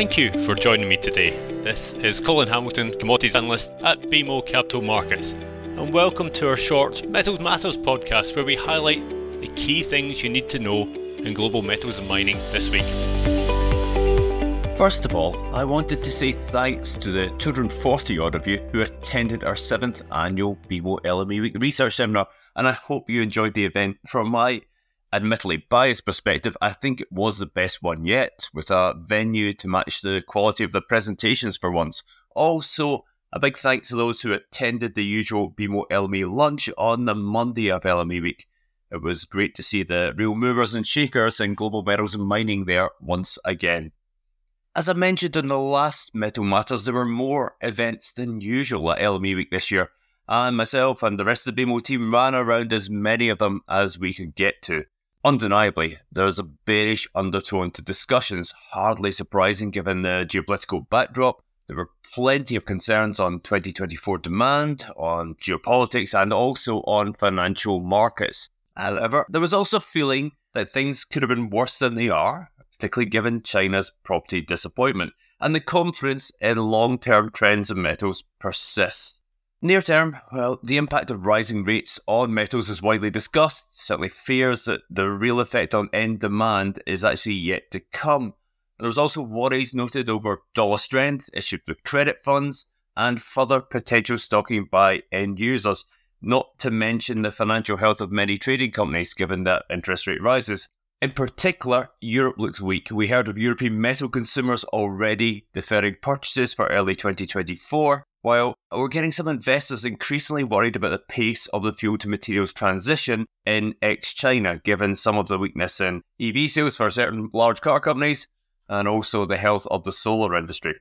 Thank you for joining me today. This is Colin Hamilton, Commodities Analyst at BMO Capital Markets, and welcome to our short Metals Matters podcast where we highlight the key things you need to know in global metals and mining this week. First of all, I wanted to say thanks to the 240 odd of you who attended our 7th annual BMO LME Week Research Seminar, and I hope you enjoyed the event. From my admittedly biased perspective, I think it was the best one yet, with a venue to match the quality of the presentations for once. Also, a big thanks to those who attended the usual BMO LME lunch on the Monday of LME Week. It was great to see the real movers and shakers in global metals and mining there once again. As I mentioned in the last Metal Matters, there were more events than usual at LME Week this year, and myself and the rest of the BMO team ran around as many of them as we could get to. Undeniably, there is a bearish undertone to discussions, hardly surprising given the geopolitical backdrop. There were plenty of concerns on 2024 demand, on geopolitics, and also on financial markets. However, there was also a feeling that things could have been worse than they are, particularly given China's property disappointment, and the confidence in long term trends in metals persists. Near term, well, the impact of rising rates on metals is widely discussed. Certainly fears that the real effect on end demand is actually yet to come. There was also worries noted over dollar strength issued with credit funds and further potential stocking by end users, not to mention the financial health of many trading companies given that interest rate rises. In particular, Europe looks weak. We heard of European metal consumers already deferring purchases for early 2024, while we're getting some investors increasingly worried about the pace of the fuel to materials transition in ex China, given some of the weakness in EV sales for certain large car companies and also the health of the solar industry.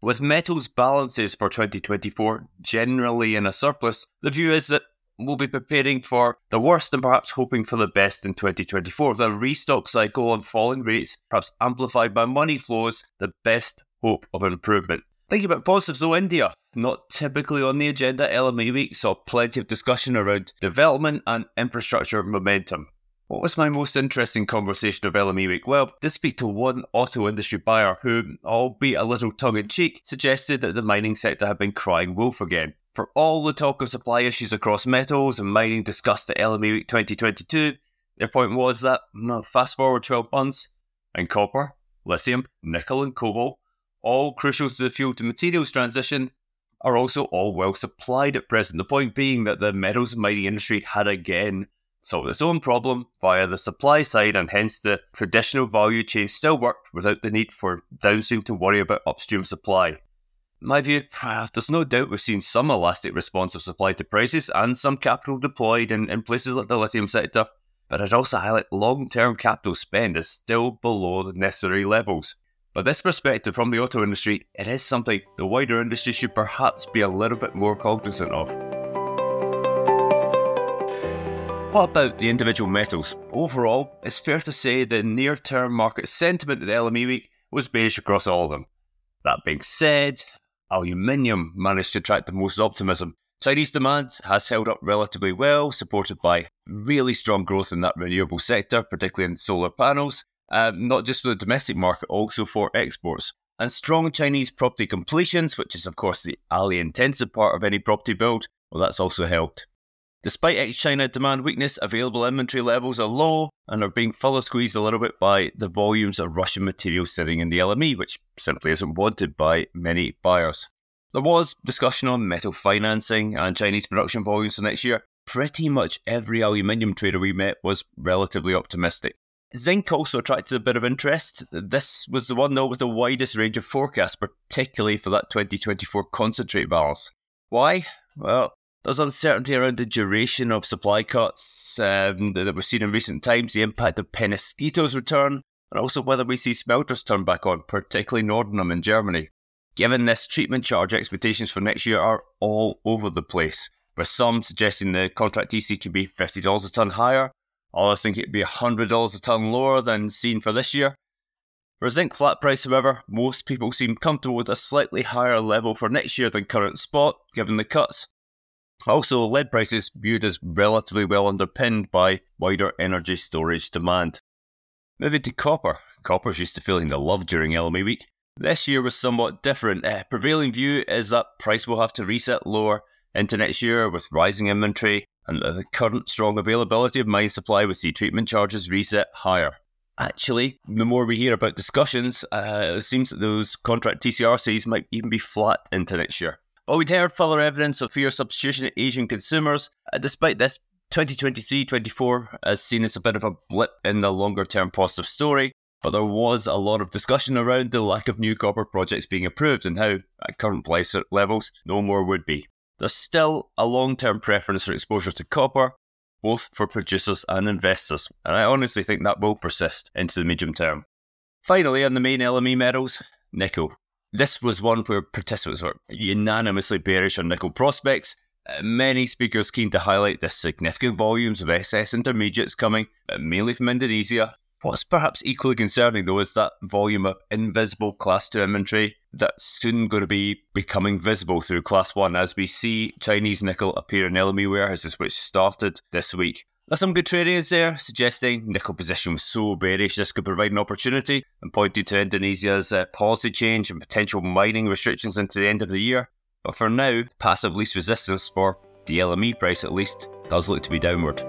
With metals balances for 2024 generally in a surplus, the view is that we'll be preparing for the worst and perhaps hoping for the best in 2024. The restock cycle on falling rates, perhaps amplified by money flows, the best hope of improvement. Thinking about positives though, India, not typically on the agenda, LME week saw plenty of discussion around development and infrastructure momentum. What was my most interesting conversation of LME week? Well, to speak to one auto industry buyer who, albeit a little tongue in cheek, suggested that the mining sector had been crying wolf again. For all the talk of supply issues across metals and mining discussed at LME Week 2022, their point was that, no fast forward 12 months, and copper, lithium, nickel, and cobalt, all crucial to the fuel to materials transition, are also all well supplied at present. The point being that the metals and mining industry had again solved its own problem via the supply side, and hence the traditional value chain still worked without the need for downstream to worry about upstream supply my view, ah, there's no doubt we've seen some elastic response of supply to prices and some capital deployed in, in places like the lithium sector, but I'd also highlight long term capital spend is still below the necessary levels. But this perspective from the auto industry, it is something the wider industry should perhaps be a little bit more cognizant of. What about the individual metals? Overall, it's fair to say the near term market sentiment at LME Week was bearish across all of them. That being said, Aluminium managed to attract the most optimism. Chinese demand has held up relatively well, supported by really strong growth in that renewable sector, particularly in solar panels, um, not just for the domestic market, also for exports. And strong Chinese property completions, which is of course the alley intensive part of any property build, well, that's also helped. Despite ex China demand weakness, available inventory levels are low and are being further squeezed a little bit by the volumes of Russian material sitting in the LME, which simply isn't wanted by many buyers. There was discussion on metal financing and Chinese production volumes for next year. Pretty much every aluminium trader we met was relatively optimistic. Zinc also attracted a bit of interest. This was the one, though, with the widest range of forecasts, particularly for that 2024 concentrate balance. Why? Well, there's uncertainty around the duration of supply cuts um, that we've seen in recent times, the impact of Peñasquito's return, and also whether we see smelters turn back on, particularly Nordenham in Germany. Given this, treatment charge expectations for next year are all over the place, with some suggesting the contract TC could be $50 a tonne higher, others think it would be $100 a tonne lower than seen for this year. For zinc flat price, however, most people seem comfortable with a slightly higher level for next year than current spot, given the cuts, also, lead prices viewed as relatively well underpinned by wider energy storage demand. Moving to copper. Copper's used to feeling the love during LME week. This year was somewhat different. Uh, prevailing view is that price will have to reset lower into next year with rising inventory, and the current strong availability of mine supply will see treatment charges reset higher. Actually, the more we hear about discussions, uh, it seems that those contract TCRCs might even be flat into next year. But we'd heard further evidence of fear substitution at Asian consumers. Uh, despite this, 2023-24 is seen as a bit of a blip in the longer-term positive story, but there was a lot of discussion around the lack of new copper projects being approved and how, at current price levels, no more would be. There's still a long-term preference for exposure to copper, both for producers and investors, and I honestly think that will persist into the medium term. Finally, on the main LME metals, nickel. This was one where participants were unanimously bearish on nickel prospects. Uh, many speakers keen to highlight the significant volumes of SS intermediates coming, uh, mainly from Indonesia, What's perhaps equally concerning though is that volume of invisible class 2 inventory that's soon going to be becoming visible through class 1 as we see Chinese nickel appear in LME warehouses which started this week. There's some good trading there, suggesting nickel position was so bearish this could provide an opportunity and pointed to Indonesia's uh, policy change and potential mining restrictions into the end of the year. But for now, passive least resistance for the LME price at least does look to be downward.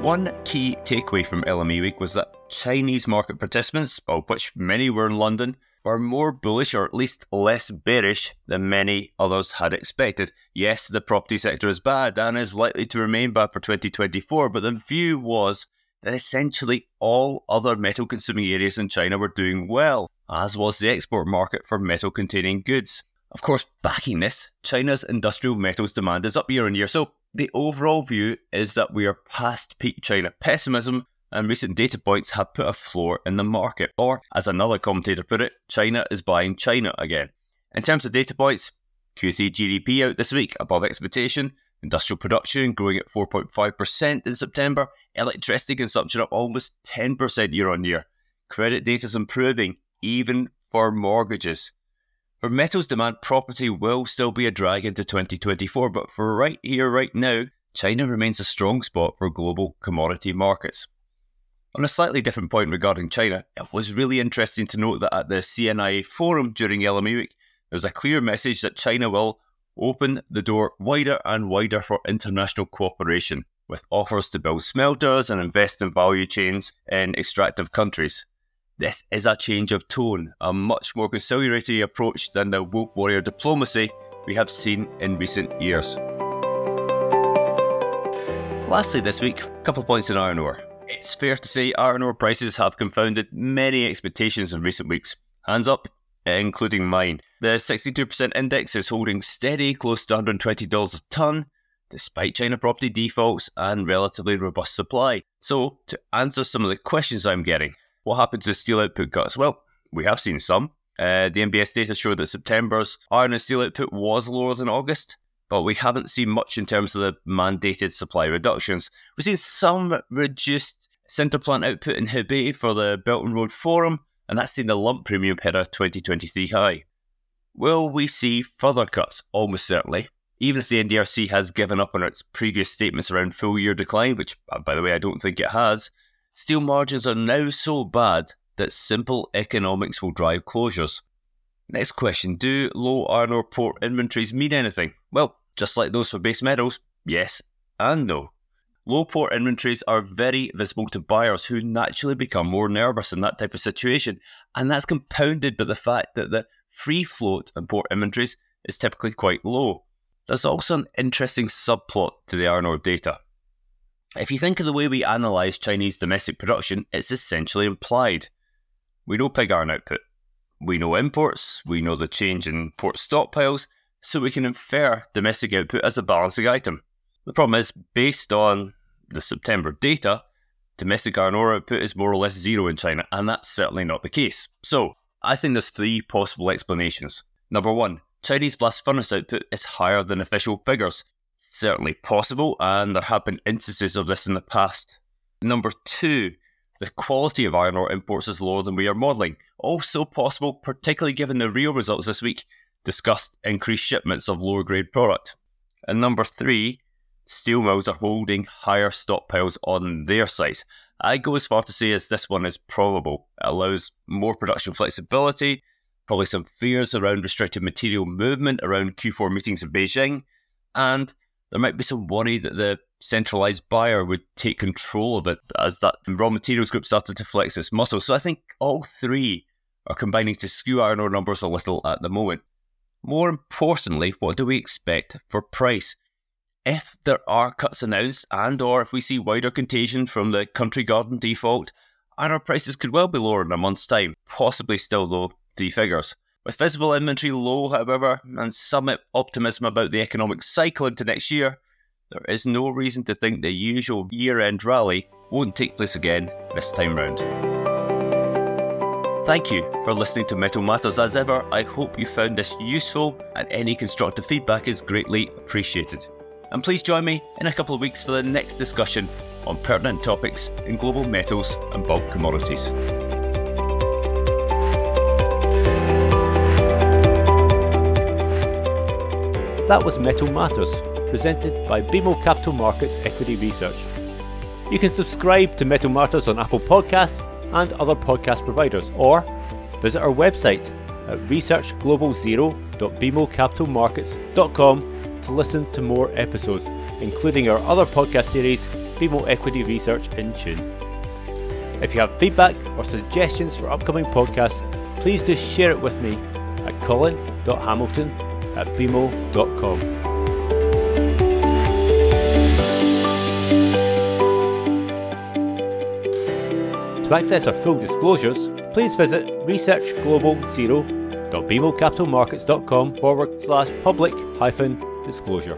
One key takeaway from LME Week was that Chinese market participants, of which many were in London, were more bullish or at least less bearish than many others had expected. Yes, the property sector is bad and is likely to remain bad for 2024, but the view was that essentially all other metal consuming areas in China were doing well, as was the export market for metal containing goods. Of course, backing this, China's industrial metals demand is up year on year, so the overall view is that we are past peak China pessimism and recent data points have put a floor in the market. Or, as another commentator put it, China is buying China again. In terms of data points, Q3 GDP out this week above expectation, industrial production growing at 4.5% in September, electricity consumption up almost 10% year on year. Credit data is improving, even for mortgages. For metals demand, property will still be a drag into 2024, but for right here, right now, China remains a strong spot for global commodity markets. On a slightly different point regarding China, it was really interesting to note that at the CNIA forum during LME Week, there was a clear message that China will open the door wider and wider for international cooperation, with offers to build smelters and invest in value chains in extractive countries. This is a change of tone, a much more conciliatory approach than the wolf warrior diplomacy we have seen in recent years. Lastly, this week, a couple of points in iron ore. It's fair to say iron ore prices have confounded many expectations in recent weeks. Hands up, including mine. The 62% index is holding steady close to $120 a tonne, despite China property defaults and relatively robust supply. So, to answer some of the questions I'm getting, what happened to steel output cuts? Well, we have seen some. Uh, the NBS data showed that September's iron and steel output was lower than August, but we haven't seen much in terms of the mandated supply reductions. We've seen some reduced sinter plant output in Hebei for the Belt and Road Forum, and that's seen the lump premium hit a 2023 high. Will we see further cuts? Almost certainly. Even if the NDRC has given up on its previous statements around full year decline, which, uh, by the way, I don't think it has, Steel margins are now so bad that simple economics will drive closures. Next question Do low iron ore port inventories mean anything? Well, just like those for base metals, yes and no. Low port inventories are very visible to buyers who naturally become more nervous in that type of situation, and that's compounded by the fact that the free float in port inventories is typically quite low. There's also an interesting subplot to the iron ore data. If you think of the way we analyse Chinese domestic production, it's essentially implied. We know pig iron output, we know imports, we know the change in port stockpiles, so we can infer domestic output as a balancing item. The problem is, based on the September data, domestic iron ore output is more or less zero in China, and that's certainly not the case. So, I think there's three possible explanations. Number one, Chinese blast furnace output is higher than official figures, certainly possible, and there have been instances of this in the past. Number two, the quality of iron ore imports is lower than we are modelling. Also possible, particularly given the Vale results this week discussed increased shipments of lower grade product. And number three, steel mills are holding higher stockpiles on their sites. I go as far to say as this one is probable. It allows more production flexibility, probably some fears around restricted material movement around Q4 meetings in Beijing, and there might be some worry that the centralized buyer would take control of it as that raw materials group started to flex its muscle. So I think all three are combining to skew iron ore numbers a little at the moment. More importantly, what do we expect for price? If there are cuts announced and or if we see wider contagion from the Country Garden default, iron ore prices could well be lower in a month's time, possibly still low three figures. With visible inventory low, however, and some optimism about the economic cycle into next year, there is no reason to think the usual year end rally won't take place again this time round. Thank you for listening to Metal Matters. As ever, I hope you found this useful and any constructive feedback is greatly appreciated. And please join me in a couple of weeks for the next discussion on pertinent topics in global metals and bulk commodities. That was Metal Matters, presented by BMO Capital Markets Equity Research. You can subscribe to Metal Matters on Apple Podcasts and other podcast providers, or visit our website at researchglobalzero.bmocapitalmarkets.com to listen to more episodes, including our other podcast series, BMO Equity Research in Tune. If you have feedback or suggestions for upcoming podcasts, please do share it with me at colin.hamilton at. To access our full disclosures, please visit researchglobalzero.bmocapitalmarkets.com forward slash public hyphen disclosure.